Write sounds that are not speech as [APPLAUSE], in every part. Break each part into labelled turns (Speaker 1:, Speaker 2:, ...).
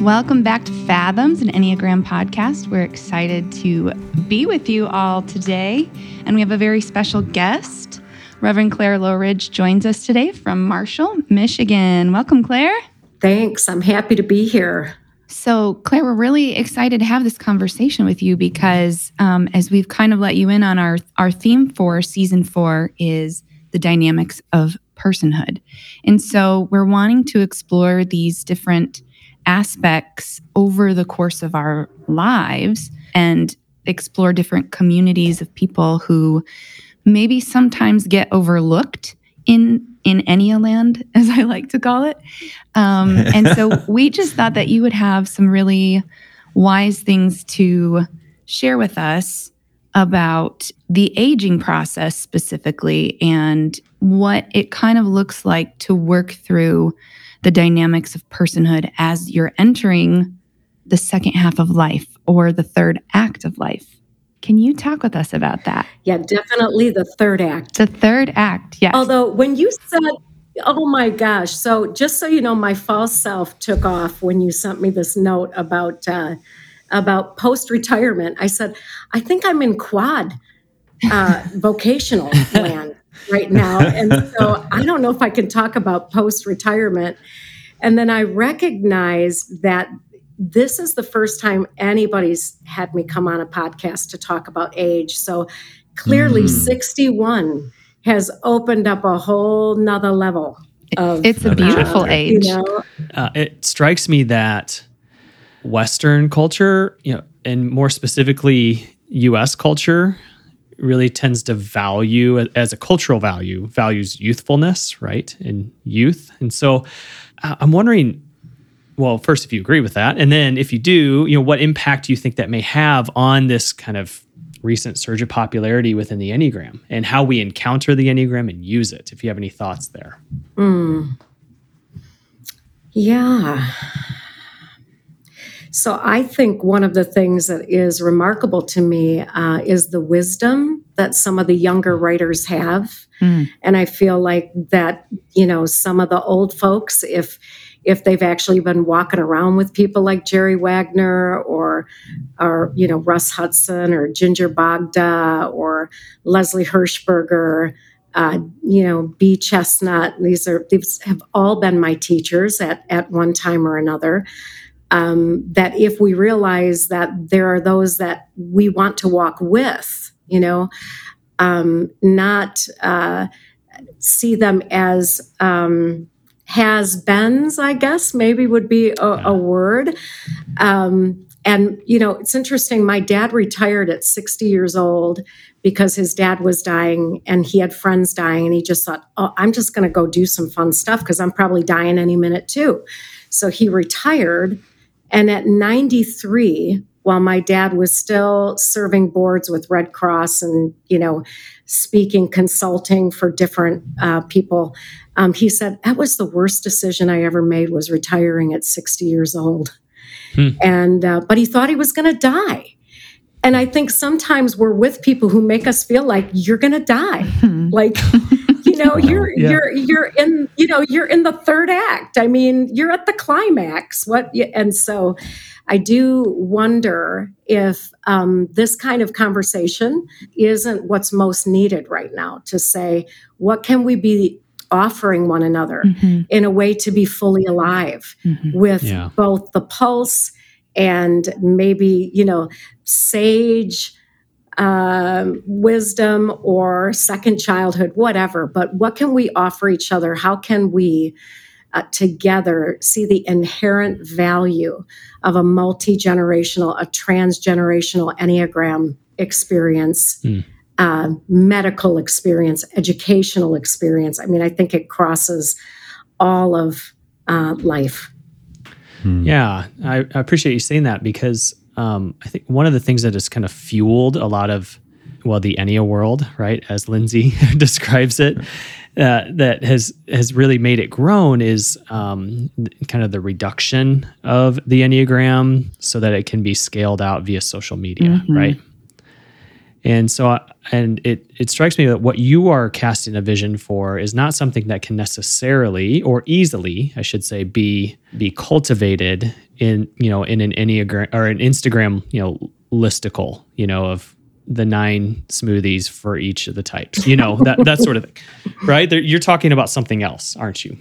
Speaker 1: Welcome back to Fathoms, an Enneagram podcast. We're excited to be with you all today. And we have a very special guest. Reverend Clare Loughrige joins us today from Marshall, Michigan. Welcome, Clare.
Speaker 2: Thanks. I'm happy to be here.
Speaker 1: So, Clare, we're really excited to have this conversation with you because um, as we've kind of let you in on our, our theme for season four is the dynamics of personhood. And so we're wanting to explore these different aspects over the course of our lives and explore different communities of people who maybe sometimes get overlooked in in land, [LAUGHS] as I like to call it. Um, and so [LAUGHS] we just thought that you would have some really wise things to share with us about the aging process specifically and what it kind of looks like to work through the dynamics of personhood as you're entering the second half of life or the third act of life. Can you talk with us about that?
Speaker 2: Yeah, definitely the third act.
Speaker 1: The third act, yes.
Speaker 2: Although when you said, oh my gosh, so just so you know, my false self took off when you sent me this note about uh, about post retirement. I said, I think I'm in quad uh, vocational [LAUGHS] land right now. And so I don't know if I can talk about post retirement. And then I recognize that this is the first time anybody's had me come on a podcast to talk about age. So clearly, mm. 61 has opened up a whole nother level. Of,
Speaker 1: it's a beautiful uh, age. You know?
Speaker 3: uh, it strikes me that Western culture, you know, and more specifically U.S. culture, really tends to value as a cultural value values youthfulness right and youth. And so uh, i'm wondering well first if you agree with that and then if you do you know what impact do you think that may have on this kind of recent surge of popularity within the enneagram and how we encounter the enneagram and use it if you have any thoughts there?
Speaker 2: Mm. yeah so I think one of the things that is remarkable to me uh, is the wisdom that some of the younger writers have, mm. and I feel like that you know some of the old folks, if if they've actually been walking around with people like Jerry Wagner or or you know Russ Hudson or Ginger Bogda or Leslie Hershberger, Uh, you know, Bea Chestnut. These are these have all been my teachers at at one time or another um, that if we realize that there are those that we want to walk with, you know, um, not uh, see them as um, has beens, I guess maybe would be a, a word. Um, and, you know, it's interesting. My dad retired at 60 years old because his dad was dying and he had friends dying. And he just thought, oh, I'm just going to go do some fun stuff because I'm probably dying any minute too. So he retired and at 93, while my dad was still serving boards with Red Cross and, you know, speaking, consulting for different uh, people, um, he said, that was the worst decision I ever made was retiring at 60 years old. Hmm. And, uh, but he thought he was going to die. And I think sometimes we're with people who make us feel like you're going to die. [LAUGHS] Hmm. Like, you know, [LAUGHS] you're yeah. you're you're in you know you're in the third act. I mean, you're at the climax. What and so, I do wonder if um, this kind of conversation isn't what's most needed right now. To say, what can we be offering one another mm-hmm. in a way to be fully alive mm-hmm. with yeah. both the pulse and maybe you know sage um, wisdom or second childhood, whatever. But what can we offer each other? How can we uh, together see the inherent value of a multi generational, a transgenerational Enneagram experience? Mm. Uh, medical experience, educational experience. I mean, I think it crosses all of uh, life.
Speaker 3: Hmm. Yeah, I, I, appreciate you saying that because um, I think one of the things that has kind of fueled a lot of, well, the Ennea world, right, as Lindsey [LAUGHS] describes it, uh, that has has really made it grown is um, kind of the reduction of the Enneagram so that it can be scaled out via social media, mm-hmm. right? And so, and it it strikes me that what you are casting a vision for is not something that can necessarily or easily, I should say, be be cultivated in you know in an enneagram or an Instagram you know listicle you know of the nine smoothies for each of the types, you know that that sort of thing, right? You're talking about something else, aren't you?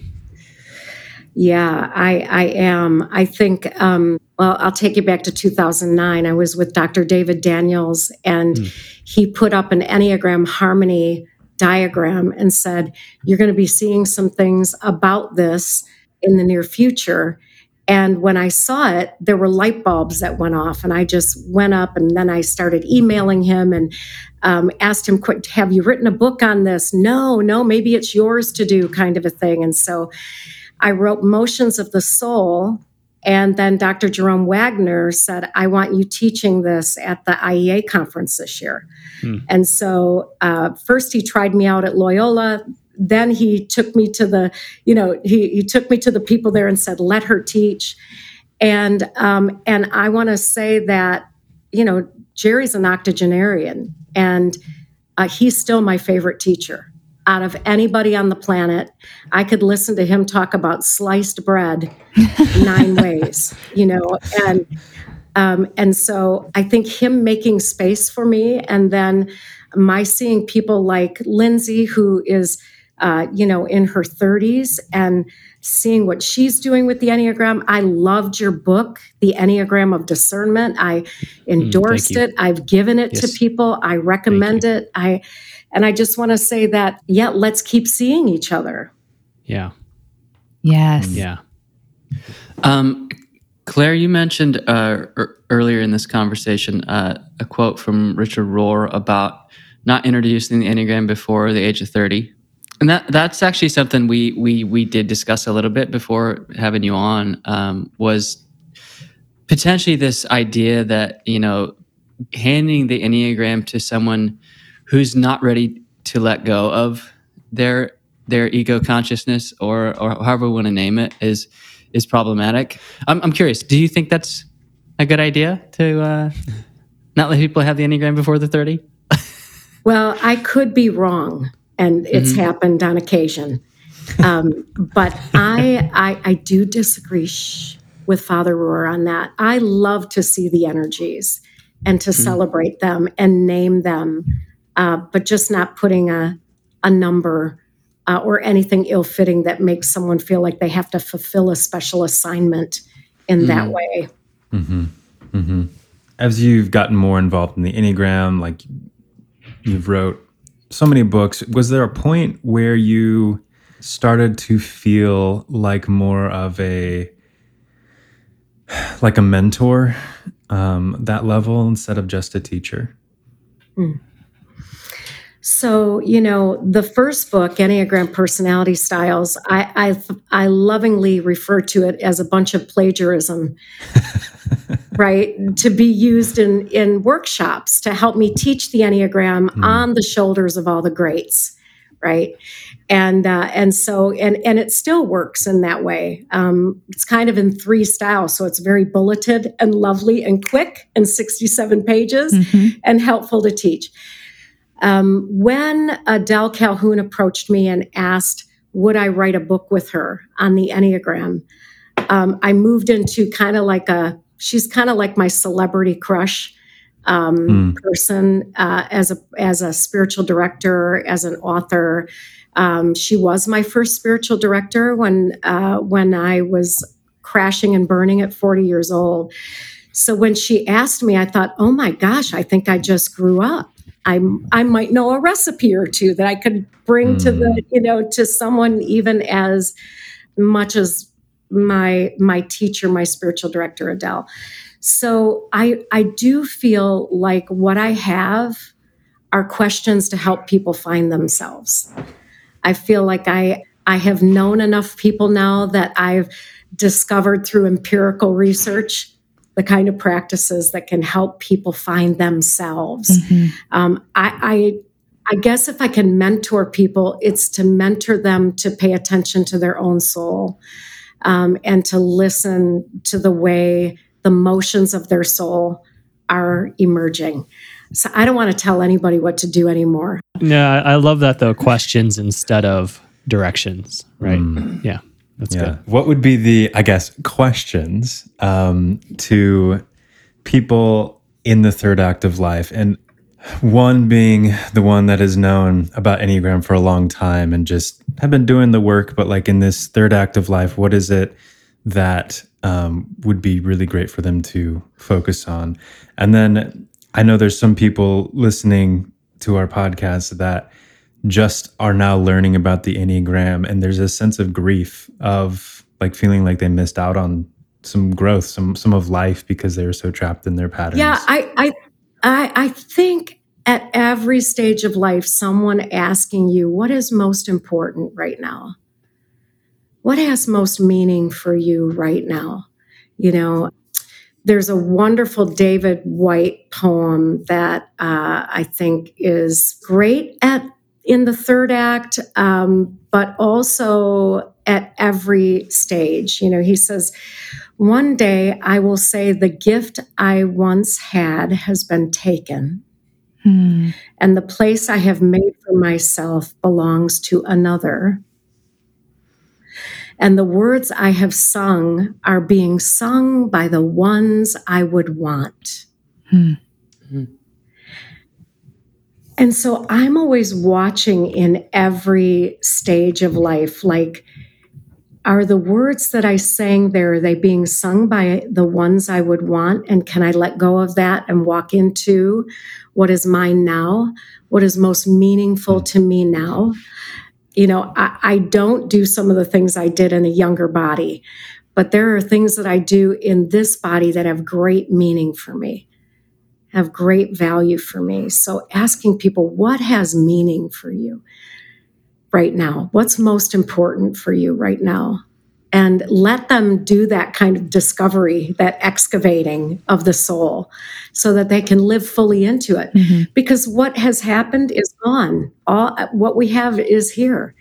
Speaker 2: Yeah, I, I am. I think, um, well, I'll take you back to 2009. I was with Dr. David Daniels, and mm. he put up an Enneagram harmony diagram and said, You're going to be seeing some things about this in the near future. And when I saw it, there were light bulbs that went off, and I just went up and then I started emailing him and um, asked him, "Quick, Have you written a book on this? No, no, maybe it's yours to do, kind of a thing. And so I wrote Motions of the Soul. And then Dr. Jerome Wagner said, I want you teaching this at the IEA conference this year. Hmm. And so uh, first he tried me out at Loyola. Then he took me to the, you know, he, he took me to the people there and said, let her teach. And um, and I want to say that, you know, Jerry's an octogenarian and uh, he's still my favorite teacher out of anybody on the planet. I could listen to him talk about sliced bread [LAUGHS] nine ways, you know, and um, and so I think him making space for me, and then my seeing people like Lindsey, who is, uh, you know, in her 30s, and seeing what she's doing with the Enneagram. I loved your book, The Enneagram of Discernment. I mm, endorsed mm, it. I've given it yes. to people. I recommend it. I and I just want to say that, yeah, let's keep seeing each other.
Speaker 3: Yeah.
Speaker 1: Yes.
Speaker 3: Yeah.
Speaker 4: Um, Clare, you mentioned uh, er- earlier in this conversation uh, a quote from Richard Rohr about not introducing the Enneagram before the age of 30. And that that's actually something we we we did discuss a little bit before having you on um, was potentially this idea that you know handing the enneagram to someone who's not ready to let go of their their ego consciousness or or however we want to name it is is problematic. I'm I'm curious. Do you think that's a good idea to uh, not let people have the enneagram before they're thirty? [LAUGHS]
Speaker 2: well, I could be wrong, and it's mm-hmm. happened on occasion. Um, but I, I I do disagree shh, with Father Rohr on that. I love to see the energies and to mm-hmm. celebrate them and name them uh, but just not putting a, a number uh, or anything ill fitting that makes someone feel like they have to fulfill a special assignment in mm-hmm. that way.
Speaker 5: Mm-hmm. Mm-hmm. As you've gotten more involved in the Enneagram, like you've wrote so many books, was there a point where you started to feel like more of a like a mentor um, that level instead of just a teacher?
Speaker 2: Mm. So, you know, the first book, Enneagram Personality Styles, I, I, I lovingly refer to it as a bunch of plagiarism, [LAUGHS] right? To be used in, in workshops to help me teach the Enneagram mm. on the shoulders of all the greats, right? And uh, and so and and it still works in that way. Um, it's kind of in three styles, so it's very bulleted and lovely and quick and sixty seven pages mm-hmm. and helpful to teach. Um, when Adele Calhoun approached me and asked, would I write a book with her on the Enneagram? Um, I moved into kind of like a, she's kind of like my celebrity crush um, mm. person uh, as a as a spiritual director, as an author. Um, she was my first spiritual director when uh, when I was crashing and burning at 40 years old. So when she asked me, I thought, oh my gosh, I think I just grew up. I I might know a recipe or two that I could bring mm. to the hmm. you know to someone even as much as my my teacher, my spiritual director Adele. So I I do feel like what I have are questions to help people find themselves. I feel like I I have known enough people now that I've discovered through empirical research the kind of practices that can help people find themselves. Mm-hmm. Um, I, I, I guess if I can mentor people, it's to mentor them to pay attention to their own soul um, and to listen to the way the motions of their soul are emerging. So I don't want to tell anybody what to do anymore.
Speaker 3: Yeah, I I love that though. Questions instead of directions, right? Yeah, that's
Speaker 5: yeah.
Speaker 3: good.
Speaker 5: What would be the, I guess, questions um, to people in the third act of life? And one being the one that is known about Enneagram for a long time and just have been doing the work, but like in this third act of life, what is it that um, would be really great for them to focus on? And then I know there's some people listening to our podcast that just are now learning about the Enneagram and there's a sense of grief of like feeling like they missed out on some growth, some some of life because they were so trapped in their patterns.
Speaker 2: Yeah, I, I, I, I think at every stage of life, someone asking you what is most important right now. What has most meaning for you right now? You know, there's a wonderful David Whyte poem that uh, I think is great at in the third act, um, but also at every stage. You know, he says, "One day I will say the gift I once had has been taken."
Speaker 1: Hmm.
Speaker 2: and the place I have made for myself belongs to another. And the words I have sung are being sung by the ones I would want.
Speaker 1: Hmm.
Speaker 2: And so I'm always watching in every stage of life like, are the words that I sang there, are they being sung by the ones I would want? And can I let go of that and walk into what is mine now? What is most meaningful to me now? You know, I, I don't do some of the things I did in a younger body, but there are things that I do in this body that have great meaning for me, have great value for me. So asking people, what has meaning for you? right now? What's most important for you right now? And let them do that kind of discovery, that excavating of the soul, so that they can live fully into it.
Speaker 1: Mhm.
Speaker 2: Because what has happened is gone. All what we have is here,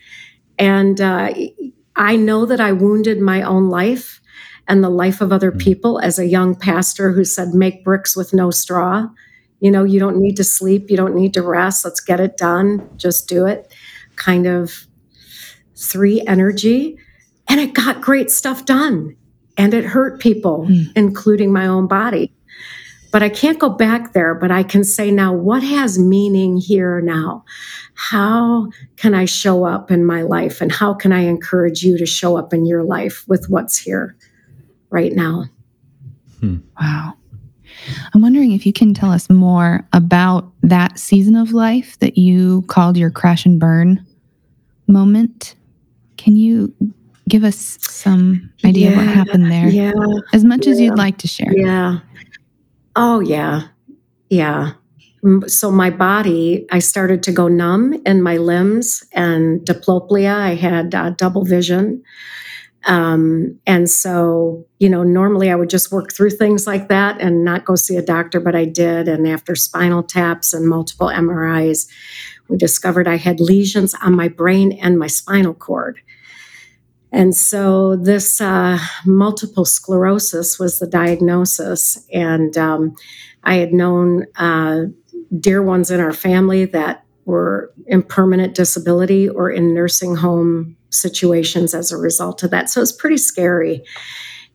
Speaker 2: and uh, I know that I wounded my own life and the life of other people as a young pastor who said, "Make bricks with no straw." You know, you don't need to sleep, you don't need to rest. Let's get it done. Just do it kind of three energy. And it got great stuff done. And it hurt people,
Speaker 1: Hmm.
Speaker 2: including my own body. But I can't go back there, but I can say now, what has meaning here now? How can I show up in my life? And how can I encourage you to show up in your life with what's here right now?
Speaker 1: Wow. I'm wondering if you can tell us more about that season of life that you called your crash and burn moment. Can you give us some idea of what happened there?
Speaker 2: Yeah.
Speaker 1: As much as you'd like to share.
Speaker 2: Yeah. Oh, yeah. Yeah. So my body, I started to go numb in my limbs and diplopia. I had uh, double vision. Um, and so, you know, normally I would just work through things like that and not go see a doctor, but I did. And after spinal taps and multiple MRIs, we discovered I had lesions on my brain and my spinal cord. And so this uh, multiple sclerosis was the diagnosis. And um, I had known uh, dear ones in our family that were in permanent disability or in nursing home situations as a result of that. So it's pretty scary.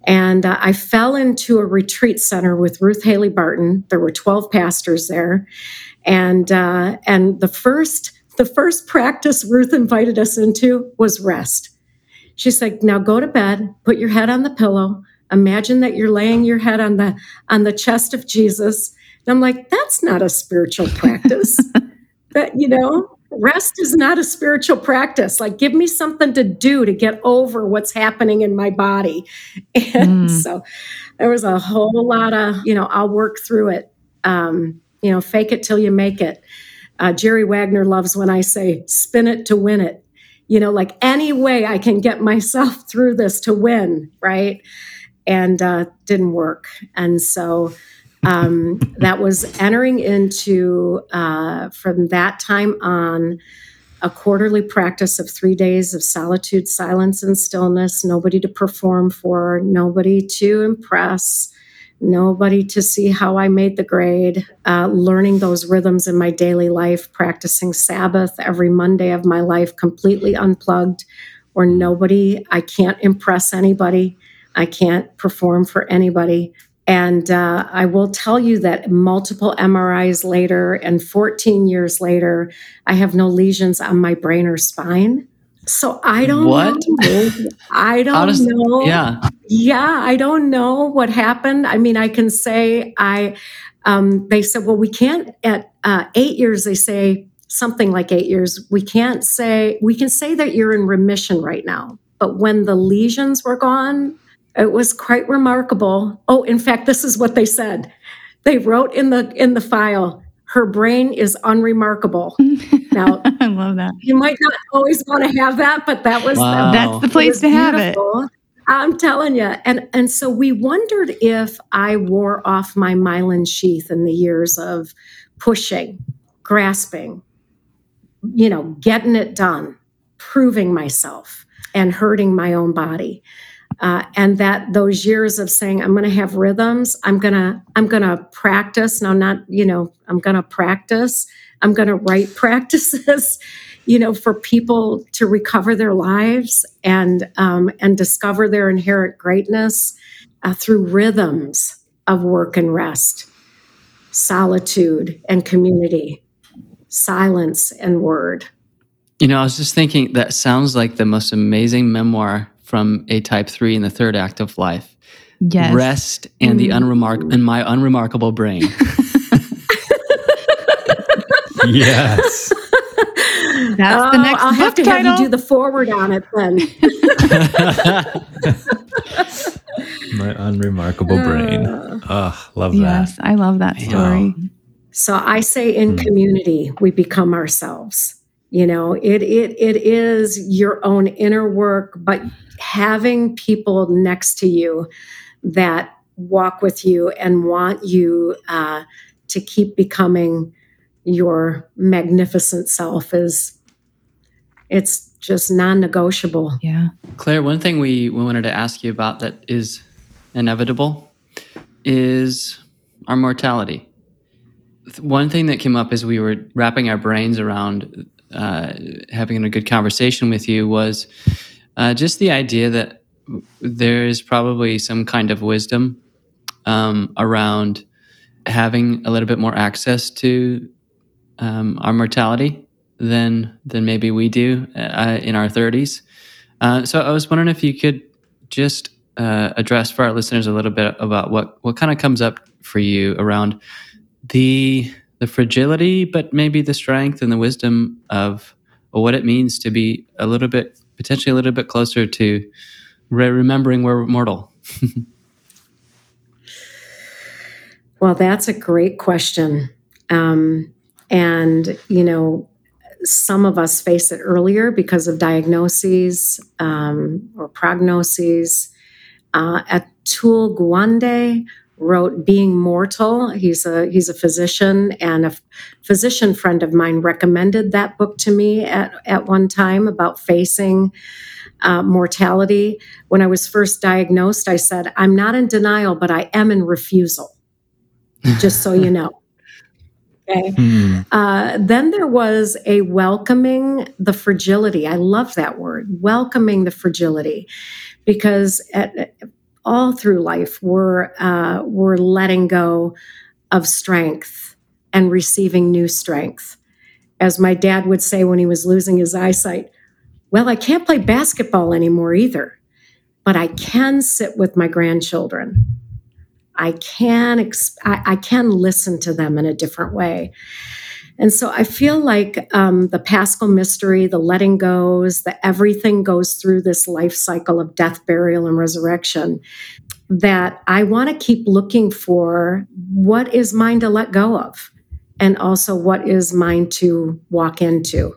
Speaker 2: And uh, I fell into a retreat center with Ruth Haley Barton. There were 12 pastors there. And uh, and the first the first practice Ruth invited us into was rest. She said, now go to bed, put your head on the pillow, imagine that you're laying your head on the on the chest of Jesus. And I'm like, that's not a spiritual practice. [LAUGHS] that you know, rest is not a spiritual practice. Like, give me something to do to get over what's happening in my body. [LAUGHS] And
Speaker 1: Mm.
Speaker 2: so there was a whole lot of, you know, I'll work through it. Um, you know, fake it till you make it. Uh, Jerry Wagner loves when I say, spin it to win it. You know, like any way I can get myself [LAUGHS] through this to win, right? And uh, didn't work. And so um, that was entering into, uh, from that time on, a quarterly practice of three days of solitude, silence, and stillness, nobody to perform for, nobody to impress, nobody to see how I made the grade, uh, learning those rhythms in my daily life, practicing Sabbath every Monday of my life, completely unplugged, or nobody, I can't impress anybody, I can't perform for anybody. And uh, I will tell you that multiple MRIs later and 14 years later, I have no lesions on my brain or spine. So I don't
Speaker 4: What?
Speaker 2: know. I [LAUGHS] don't
Speaker 4: does-
Speaker 2: know.
Speaker 4: Yeah.
Speaker 2: Yeah, I don't know what happened. I mean, I can say I. Um, they said, well, we can't at uh, eight years. They say something like eight years. We can't say we can say that you're in remission right now. But when the lesions were gone, it was quite remarkable. Oh, in fact, this is what they said. They wrote in the in the file, her brain is unremarkable. [LAUGHS] Now,
Speaker 1: I love that.
Speaker 2: you might not always want to have that, but that was
Speaker 4: Wow.
Speaker 1: That's the place to have it.
Speaker 2: I'm telling you. And and so we wondered if I wore off my myelin sheath in the years of pushing, grasping, you know, getting it done, proving myself and hurting my own body. Uh, and that those years of saying I'm going to have rhythms, I'm going to I'm going to practice. Now, not you know, I'm going to practice. I'm going to write [LAUGHS] practices you know, for people to recover their lives and um, and discover their inherent greatness uh, through rhythms of work and rest, solitude and community, silence and word.
Speaker 4: You know, I was just thinking that sounds like the most amazing memoir from a type three in the third act of life.
Speaker 1: Yes.
Speaker 4: Rest and the unremark and my unremarkable brain. [LAUGHS]
Speaker 5: yes.
Speaker 1: That's the
Speaker 2: Oh,
Speaker 1: next
Speaker 2: I'll have
Speaker 1: book
Speaker 2: to have you do the forward on it then. [LAUGHS]
Speaker 5: My unremarkable brain. Ah, love that.
Speaker 1: yes, I love that story.
Speaker 2: So I say in community we become ourselves. You know, it it it is your own inner work, but having people next to you that walk with you and want you uh, to keep becoming your magnificent self is it's just non-negotiable.
Speaker 1: Yeah.
Speaker 4: Clare, one thing we, we wanted to ask you about that is inevitable is our mortality. One thing that came up as we were wrapping our brains around uh, having a good conversation with you was uh, just the idea that there is probably some kind of wisdom um, around having a little bit more access to um, our mortality than than maybe we do uh, in our 30s. Uh, so I was wondering if you could just uh, address for our listeners a little bit about what what kind of comes up for you around the the fragility, but maybe the strength and the wisdom of what it means to be a little bit potentially a little bit closer to re- remembering we're mortal. [LAUGHS]
Speaker 2: Well, that's a great question. Um, and, you know, some of us face it earlier because of diagnoses um, or prognoses. Uh, Atul Gawande wrote "Being Mortal." He's a he's a physician, and a physician friend of mine recommended that book to me at at one time about facing uh, mortality. When I was first diagnosed, I said, "I'm not in denial, but I am in refusal." Just so you know. [LAUGHS] Okay.
Speaker 5: Hmm.
Speaker 2: Uh, then there was a welcoming the fragility. I love that word, welcoming the fragility, because at, all through life we're uh, we're letting go of strength and receiving new strength. As my dad would say when he was losing his eyesight, well, I can't play basketball anymore either, but I can sit with my grandchildren. I can I, I can listen to them in a different way. And so I feel like um, the Paschal mystery, the letting goes, the everything goes through this life cycle of death, burial, and resurrection. That I want to keep looking for what is mine to let go of, and also what is mine to walk into.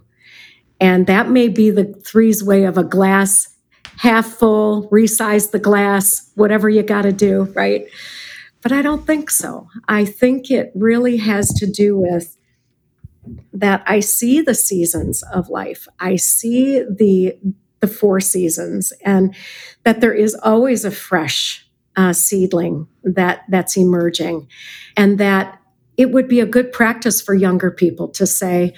Speaker 2: And that may be the three's way of a glass half full, resize the glass, whatever you got to do, right? But I don't think so. I think it really has to do with that I see the seasons of life. I see the the four seasons and that there is always a fresh uh, seedling that that's emerging, and that it would be a good practice for younger people to say,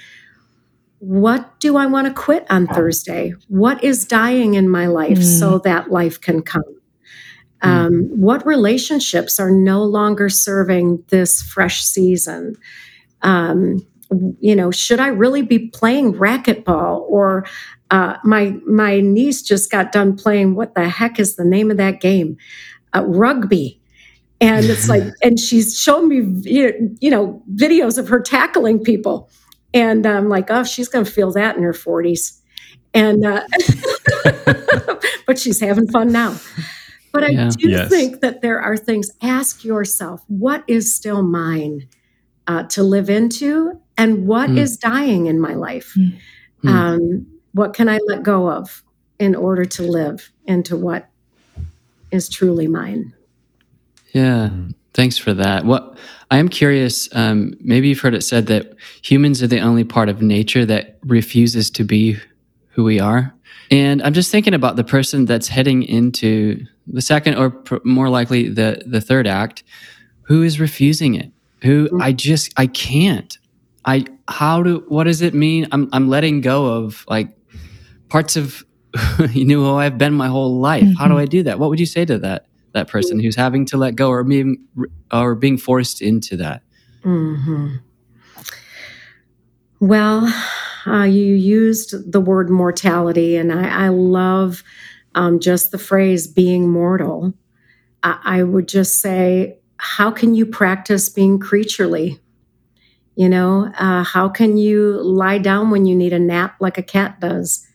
Speaker 2: what do I want to quit on Thursday? What is dying in my life mm. so that life can come? Mm. Um, what relationships are no longer serving this fresh season? Um, you know, should I really be playing racquetball? Or uh, my my niece just got done playing. What the heck is the name of that game? Uh, rugby. And it's like, [LAUGHS] and she's shown me, you know, videos of her tackling people, and I'm like, oh, she's going to feel that in her 40s, and uh, [LAUGHS] but she's having fun now. But I do yes. think that there are things. Ask yourself, what is still mine uh, to live into, and what mm. is dying in my life? Mm. Um, what can I let go of in order to live into what is truly mine?
Speaker 4: Yeah, thanks for that. What I am curious. Um, maybe you've heard it said that humans are the only part of nature that refuses to be who we are. And I'm just thinking about the person that's heading into the second, or pr- more likely the the third act, who is refusing it. Who mm-hmm. I just I can't. I how do what does it mean? I'm I'm letting go of like parts of [LAUGHS] you know who I've been my whole life. Mm-hmm. How do mm-hmm. I do that? What would you say to that that person who's having to let go or being or being forced into that?
Speaker 2: Mm-hmm. Well, uh, you used the word mortality, and I, I love um, just the phrase being mortal. I, I would just say, how can you practice being creaturely? You know, uh, how can you lie down when you need a nap like a cat does?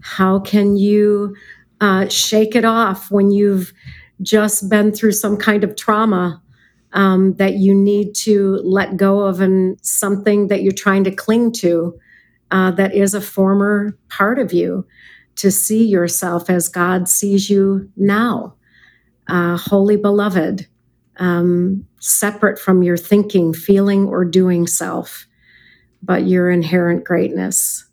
Speaker 2: How can you uh, shake it off when you've just been through some kind of trauma um, that you need to let go of and something that you're trying to cling to uh, that is a former part of you? To see yourself as God sees you now, uh, holy beloved, um, separate from your thinking, feeling, or doing self, but your inherent greatness.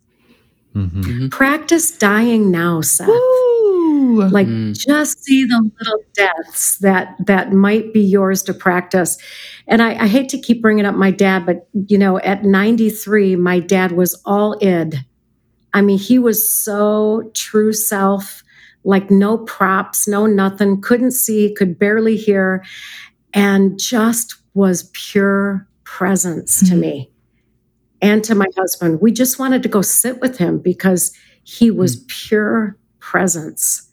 Speaker 2: Mm-hmm. mm-hmm. Practice dying now, Seth. Woo! Like mm. just see the little deaths that that might be yours to practice. And I, I hate to keep bringing up my dad, but you know, at 93, my dad was all id. I mean, he was so true self, like no props, no nothing, couldn't see, could barely hear, and just was pure presence mm-hmm. to me and to my husband. We just wanted to go sit with him because he was mm. pure presence.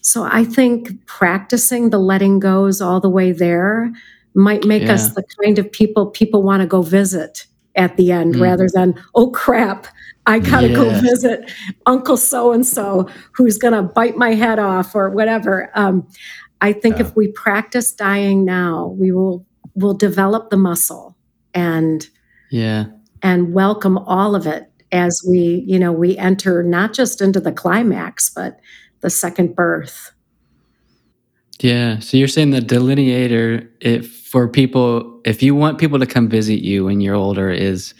Speaker 2: So I think practicing the letting goes all the way there might make yeah. us the kind of people people want to go visit at the end mm. rather than, oh crap, I got to yeah. go visit Uncle so and so who's going to bite my head off or whatever. Um, I think yeah. if we practice dying now, we will will develop the muscle and
Speaker 4: yeah
Speaker 2: and welcome all of it as we, you know, we enter not just into the climax, but the second birth.
Speaker 4: Yeah. So you're saying the delineator, if for people, if you want people to come visit you when you're older, is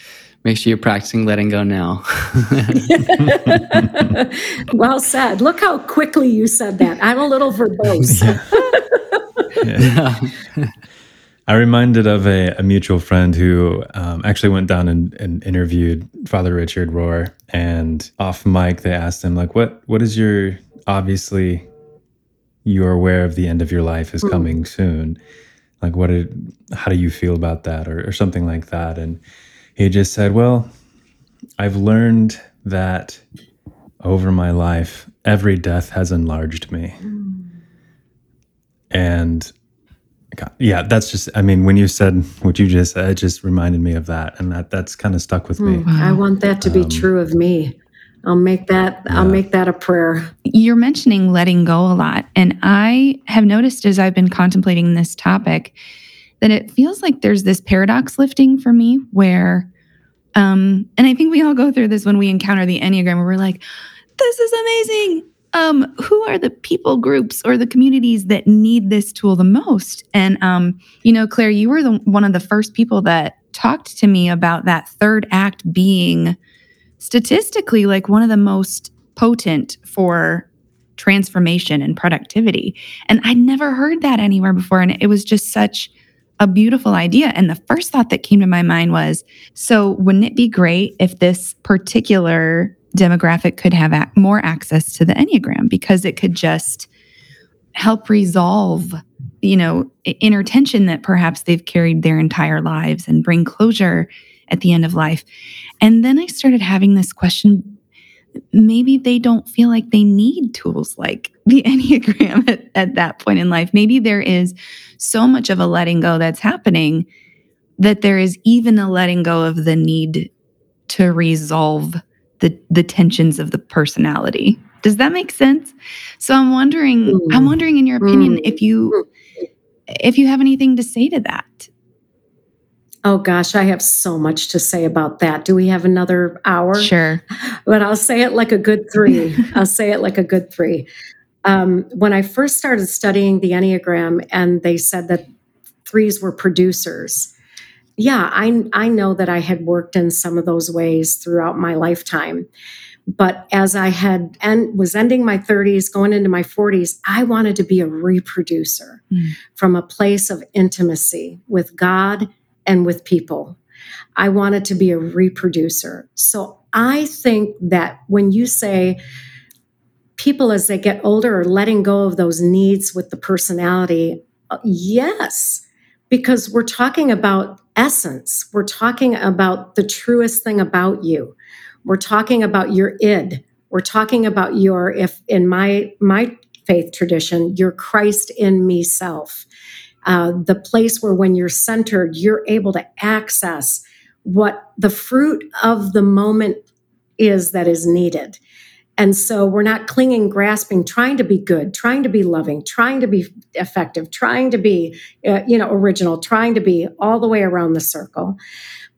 Speaker 4: make sure you're practicing letting go now. [LAUGHS]
Speaker 2: well said. Look how quickly you said that. I'm a little verbose. [LAUGHS]
Speaker 5: yeah. yeah. [LAUGHS] I reminded of a, a mutual friend who um, actually went down and, and, interviewed Father Richard Rohr, and off mic they asked him like, "What what is your obviously you're aware of the end of your life is hmm. coming soon, like what did how do you feel about that or, or something like that?" And he just said, "Well, I've learned that over my life, every death has enlarged me." Hmm. And yeah, that's just. I mean, when you said what you just said, it just reminded me of that, and that that's kind of stuck with me.
Speaker 2: Mm, I want that to be um, true of me. I'll make that. Yeah. I'll make that a prayer.
Speaker 1: You're mentioning letting go a lot, and I have noticed as I've been contemplating this topic that it feels like there's this paradox lifting for me, where, um, and I think we all go through this when we encounter the enneagram, where we're like, "This is amazing." um, who are the people groups or the communities that need this tool the most? And, um, you know, Clare, you were the, one of the first people that talked to me about that third act being statistically like one of the most potent for transformation and productivity. And I'd never heard that anywhere before. And it was just such a beautiful idea. And the first thought that came to my mind was so, wouldn't it be great if this particular demographic could have more access to the Enneagram because it could just help resolve, you know, inner tension that perhaps they've carried their entire lives and bring closure at the end of life. And then I started having this question maybe they don't feel like they need tools like the [LAUGHS] Enneagram at, at that point in life. Maybe there is so much of a letting go that's happening that there is even a letting go of the need to resolve the the tensions of the personality. Does that make sense? So I'm wondering mm. I'm wondering in your opinion mm. if you if you have anything to say to that.
Speaker 2: Oh gosh, I have so much to say about that. Do we have another hour?
Speaker 1: Sure.
Speaker 2: But I'll say it like a good three. [LAUGHS] I'll say it like a good three. Um, when I first started studying the Enneagram and they said that threes were producers, yeah, I, I know that I had worked in some of those ways throughout my lifetime. But as I had and was ending my 30s, going into my 40s, I wanted to be a reproducer mm. from a place of intimacy with God and with people. I wanted to be a reproducer. So I think that when you say people as they get older are letting go of those needs with the personality, uh, yes, because we're talking about essence. We're talking about the truest thing about you. We're talking about your id. We're talking about your if in my my faith tradition, your Christ in me self uh, the place where when you're centered, you're able to access what the fruit of the moment is that is needed. And so we're not clinging, grasping, trying to be good, trying to be loving, trying to be effective, trying to be, uh, you know, original, trying to be all the way around the circle.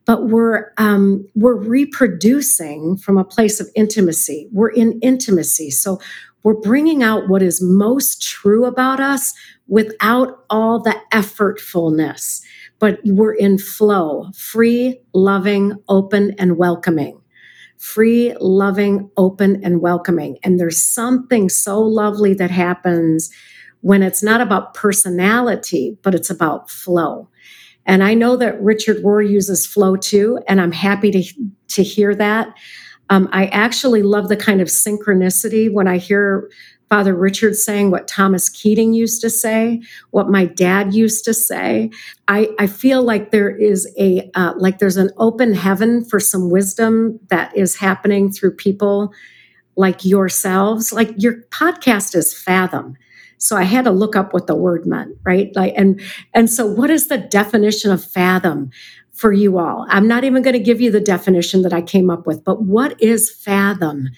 Speaker 2: But we're um, we're reproducing from a place of intimacy. We're in intimacy, so we're bringing out what is most true about us without all the effortfulness, but we're in flow, free, loving, open, and welcoming. Free, loving, open, and welcoming. And there's something so lovely that happens when it's not about personality, but it's about flow. And I know that Richard Rohr uses flow too, and I'm happy to, to hear that. Um, I actually love the kind of synchronicity when I hear Father Richard saying what Thomas Keating used to say, what my dad used to say. I, I feel like there is a uh, like there's an open heaven for some wisdom that is happening through people like yourselves. Like your podcast is Fathom. So I had to look up what the word meant, right? Like and and so what is the definition of fathom? for you all. I'm not even going to give you the definition that I came up with, but what is fathom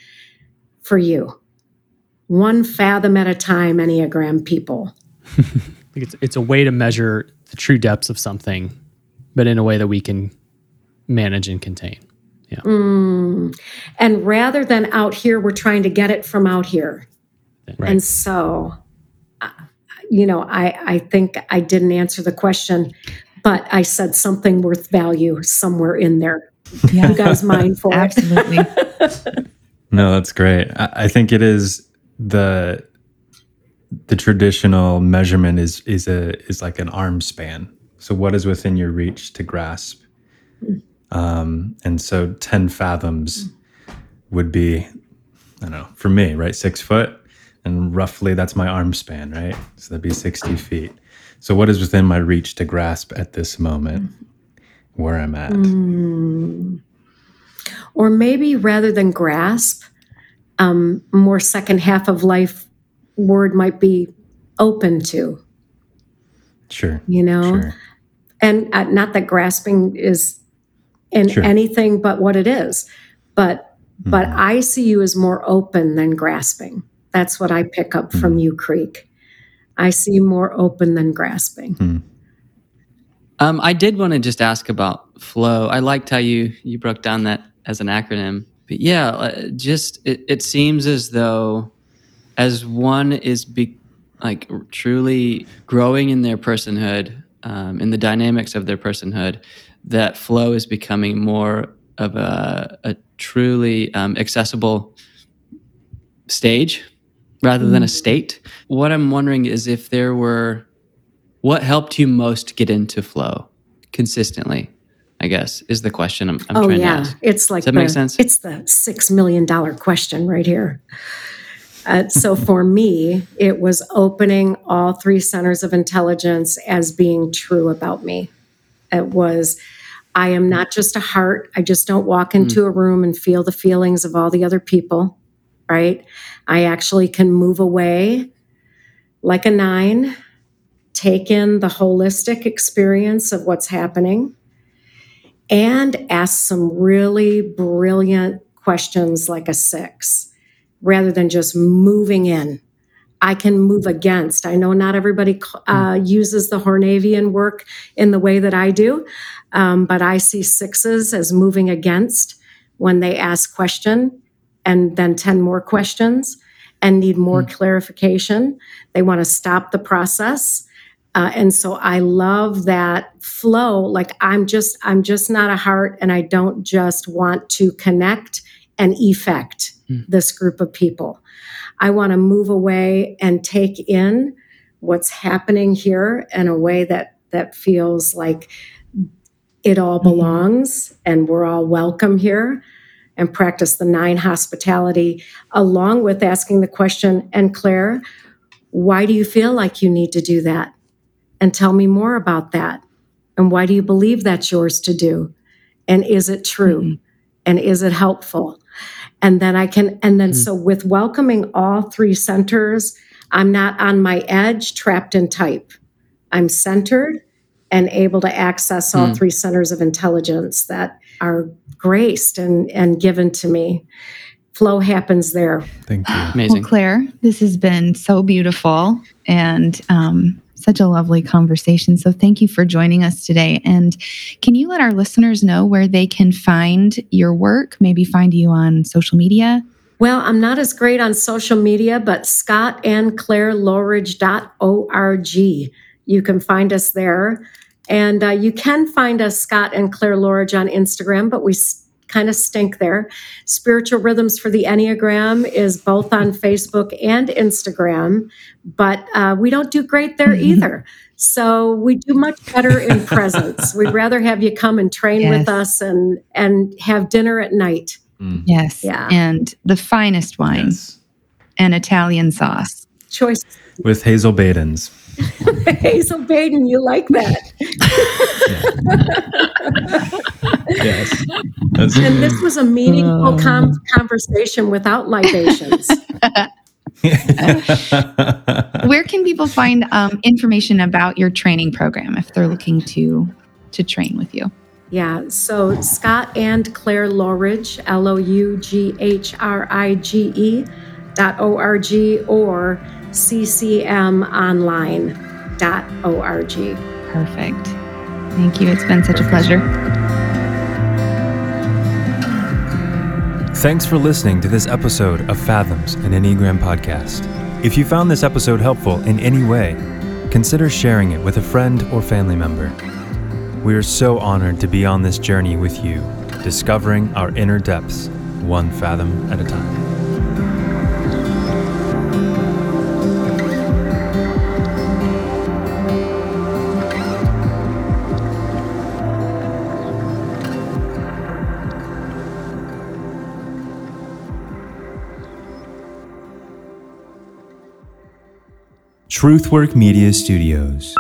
Speaker 2: for you? One fathom at a time, Enneagram people. [LAUGHS]
Speaker 3: it's, it's a way to measure the true depths of something, but in a way that we can manage and contain. Yeah.
Speaker 2: Mm. And rather than out here, we're trying to get it from out here. Right. And so, uh, you know, I, I think I didn't answer the question but I said something worth value somewhere in there. Yeah. You guys mind for [LAUGHS]
Speaker 1: Absolutely. [LAUGHS]
Speaker 5: no, that's great. I, I think it is the the traditional measurement is is a is like an arm span. So what is within your reach to grasp? Um, and so ten fathoms would be, I don't know, for me, right, six foot, and roughly that's my arm span, right? So that'd be sixty feet. So, what is within my reach to grasp at this moment where I'm at? Mm.
Speaker 2: Or maybe rather than grasp, um, more second half of life word might be open to.
Speaker 5: Sure.
Speaker 2: You know? Sure. And uh, not that grasping is in sure. anything but what it is, but mm. but I see you as more open than grasping. That's what I pick up mm. from you, Creek. I see more open than grasping. Hmm.
Speaker 4: Um, I did want to just ask about flow. I liked how you you broke down that as an acronym. But yeah, uh, just it, it seems as though as one is be, like truly growing in their personhood, um, in the dynamics of their personhood, that flow is becoming more of a, a truly um, accessible stage rather than a state. What I'm wondering is if there were, what helped you most get into flow consistently? I guess is the question I'm, I'm
Speaker 2: oh
Speaker 4: trying
Speaker 2: yeah,
Speaker 4: to ask.
Speaker 2: it's like
Speaker 4: Does that
Speaker 2: the,
Speaker 4: make sense?
Speaker 2: It's the six million dollar question right here. Uh, so for me, it was opening all three centers of intelligence as being true about me. It was, I am not just a heart. I just don't walk into a room and feel the feelings of all the other people, right? I actually can move away like a nine, take in the holistic experience of what's happening, and ask some really brilliant questions like a six rather than just moving in. I can move against. I know not everybody uh, uses the Hornevian work in the way that I do, um, but I see sixes as moving against when they ask question and then 10 more questions and need more clarification. They want to stop the process. Uh, and so I love that flow. Like I'm just, I'm just not a heart, and I don't just want to connect and effect this group of people. I want to move away and take in what's happening here in a way that that feels like it all belongs and we're all welcome here and practice the nine hospitality along with asking the question and Clare, why do you feel like you need to do that? And tell me more about that. And why do you believe that's yours to do? And is it true? Mm-hmm. And is it helpful? And then I can, and then mm. so with welcoming all three centers, I'm not on my edge, trapped in type. I'm centered and able to access all mm. three centers of intelligence that are graced and, and given to me. Flow happens there.
Speaker 5: Thank you.
Speaker 4: Amazing.
Speaker 1: Well, Clare, this has been so beautiful and um, such a lovely conversation. So, thank you for joining us today. And can you let our listeners know where they can find your work, maybe find you on social media?
Speaker 2: Well, I'm not as great on social media, but Scott and Clare Loughrige.org. You can find us there. And uh, you can find us, Scott and Clare Loughrige, on Instagram, but we kind of stink there. Spiritual Rhythms for the Enneagram is both on Facebook and Instagram, but uh, we don't do great there either. So we do much better in [LAUGHS] presence. We'd rather have you come and train
Speaker 1: Yes.
Speaker 2: with us and and have dinner at night.
Speaker 1: Yes.
Speaker 2: Yeah.
Speaker 1: And the finest wine
Speaker 5: Yes.
Speaker 1: and Italian sauce.
Speaker 2: Choice
Speaker 5: With Hazel Badens. [LAUGHS]
Speaker 2: Hazel Baden, you like that. [LAUGHS]
Speaker 5: Yes. That's-
Speaker 2: And this was a meaningful com- conversation without libations. [LAUGHS]
Speaker 1: Where can people find um, information about your training program if they're looking to to train with you?
Speaker 2: yeah, so Scott and Clare Loughrige, L O U G H R I G E dot O R G or ccmonline dot O R G.
Speaker 1: Perfect. Thank you. It's been such a pleasure.
Speaker 5: Thanks for listening to this episode of Fathoms, an Enneagram podcast. If you found this episode helpful in any way, consider sharing it with a friend or family member. We are so honored to be on this journey with you, discovering our inner depths, one fathom at a time. Truthwork Media Studios.